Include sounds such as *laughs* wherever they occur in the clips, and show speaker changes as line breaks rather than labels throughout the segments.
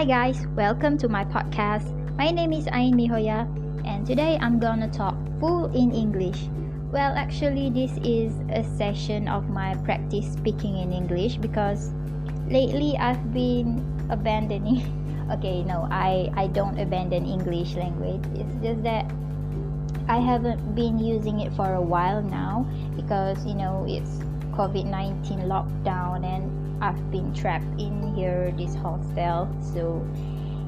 Hi guys, welcome to my podcast. My name is Ain Mihoya and today I'm gonna talk full in English. Well, actually this is a session of my practice speaking in English because lately I've been abandoning *laughs* okay, no, I I don't abandon English language. It's just that I haven't been using it for a while now because you know it's COVID-19 lockdown and I've been trapped in here this hostel. So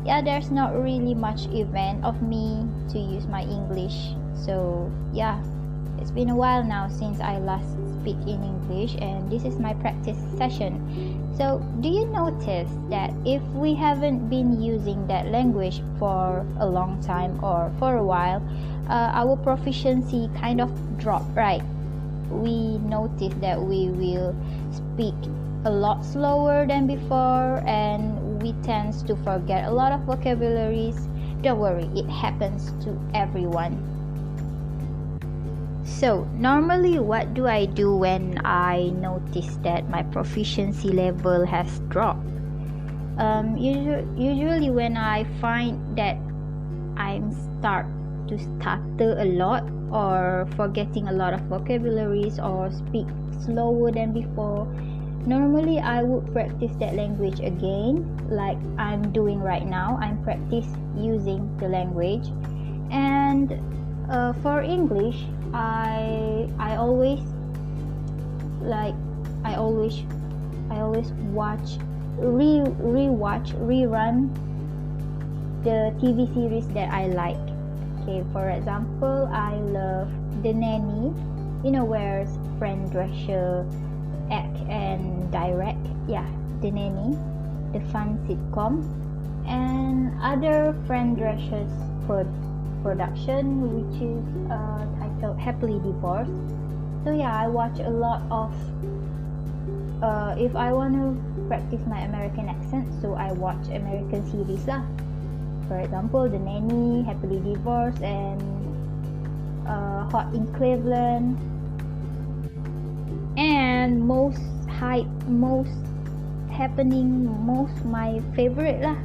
yeah there's not really much event of me to use my English. So yeah it's been a while now since I last speak in English and this is my practice session. So do you notice that if we haven't been using that language for a long time or for a while uh, our proficiency kind of drop right we notice that we will speak a lot slower than before and we tend to forget a lot of vocabularies. Don't worry it happens to everyone. So normally what do i do when i notice that my proficiency level has dropped? Um, usually, usually when i find that i'm start to stutter a lot or forgetting a lot of vocabularies or speak slower than before. Normally i would practice that language again like i'm doing right now. I'm practice using the language. And uh, for english i i always like i always i always watch re rewatch rerun the tv series that i like Okay, for example, I love The Nanny. You know where Fran Drescher act and direct. Yeah, The Nanny, the fun sitcom, and other Fran Drescher's pro- production, which is uh, titled Happily Divorced. So yeah, I watch a lot of. Uh, if I want to practice my American accent, so I watch American series lah for example the nanny happily divorced and uh, hot in cleveland. And most hype most happening most my favorite lah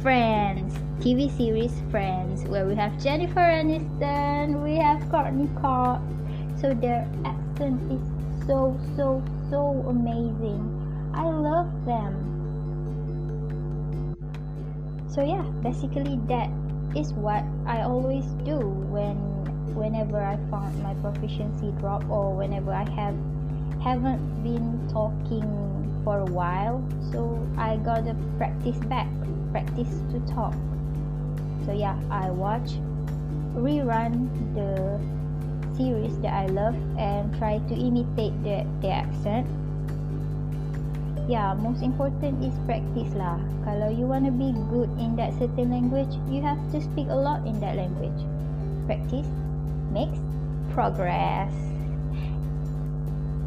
friends tv series friends where we have jennifer aniston we have courteney cox. So their accent is so so so amazing. I love them so yeah basically that is what i always do when whenever i found my proficiency drop or whenever i have haven't been talking for a while. So i gotta practice back practice to talk. So yeah i watch rerun the series that i love and try to imitate the, the accent yeah most important is practice lah. Kalau you want to be good in that certain language you have to speak a lot in that language. Practice makes progress.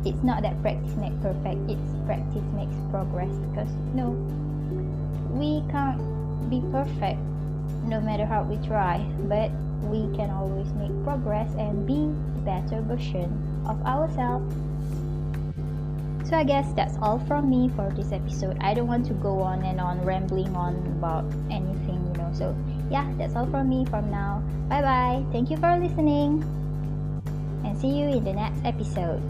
It's not that practice makes perfect it's practice makes progress because no we can't be perfect no matter how we try but we can always make progress and be better version of ourselves so I guess that's all from me for this episode. I don't want to go on and on rambling on about anything, you know. So yeah, that's all from me from now. Bye bye. Thank you for listening. And see you in the next episode.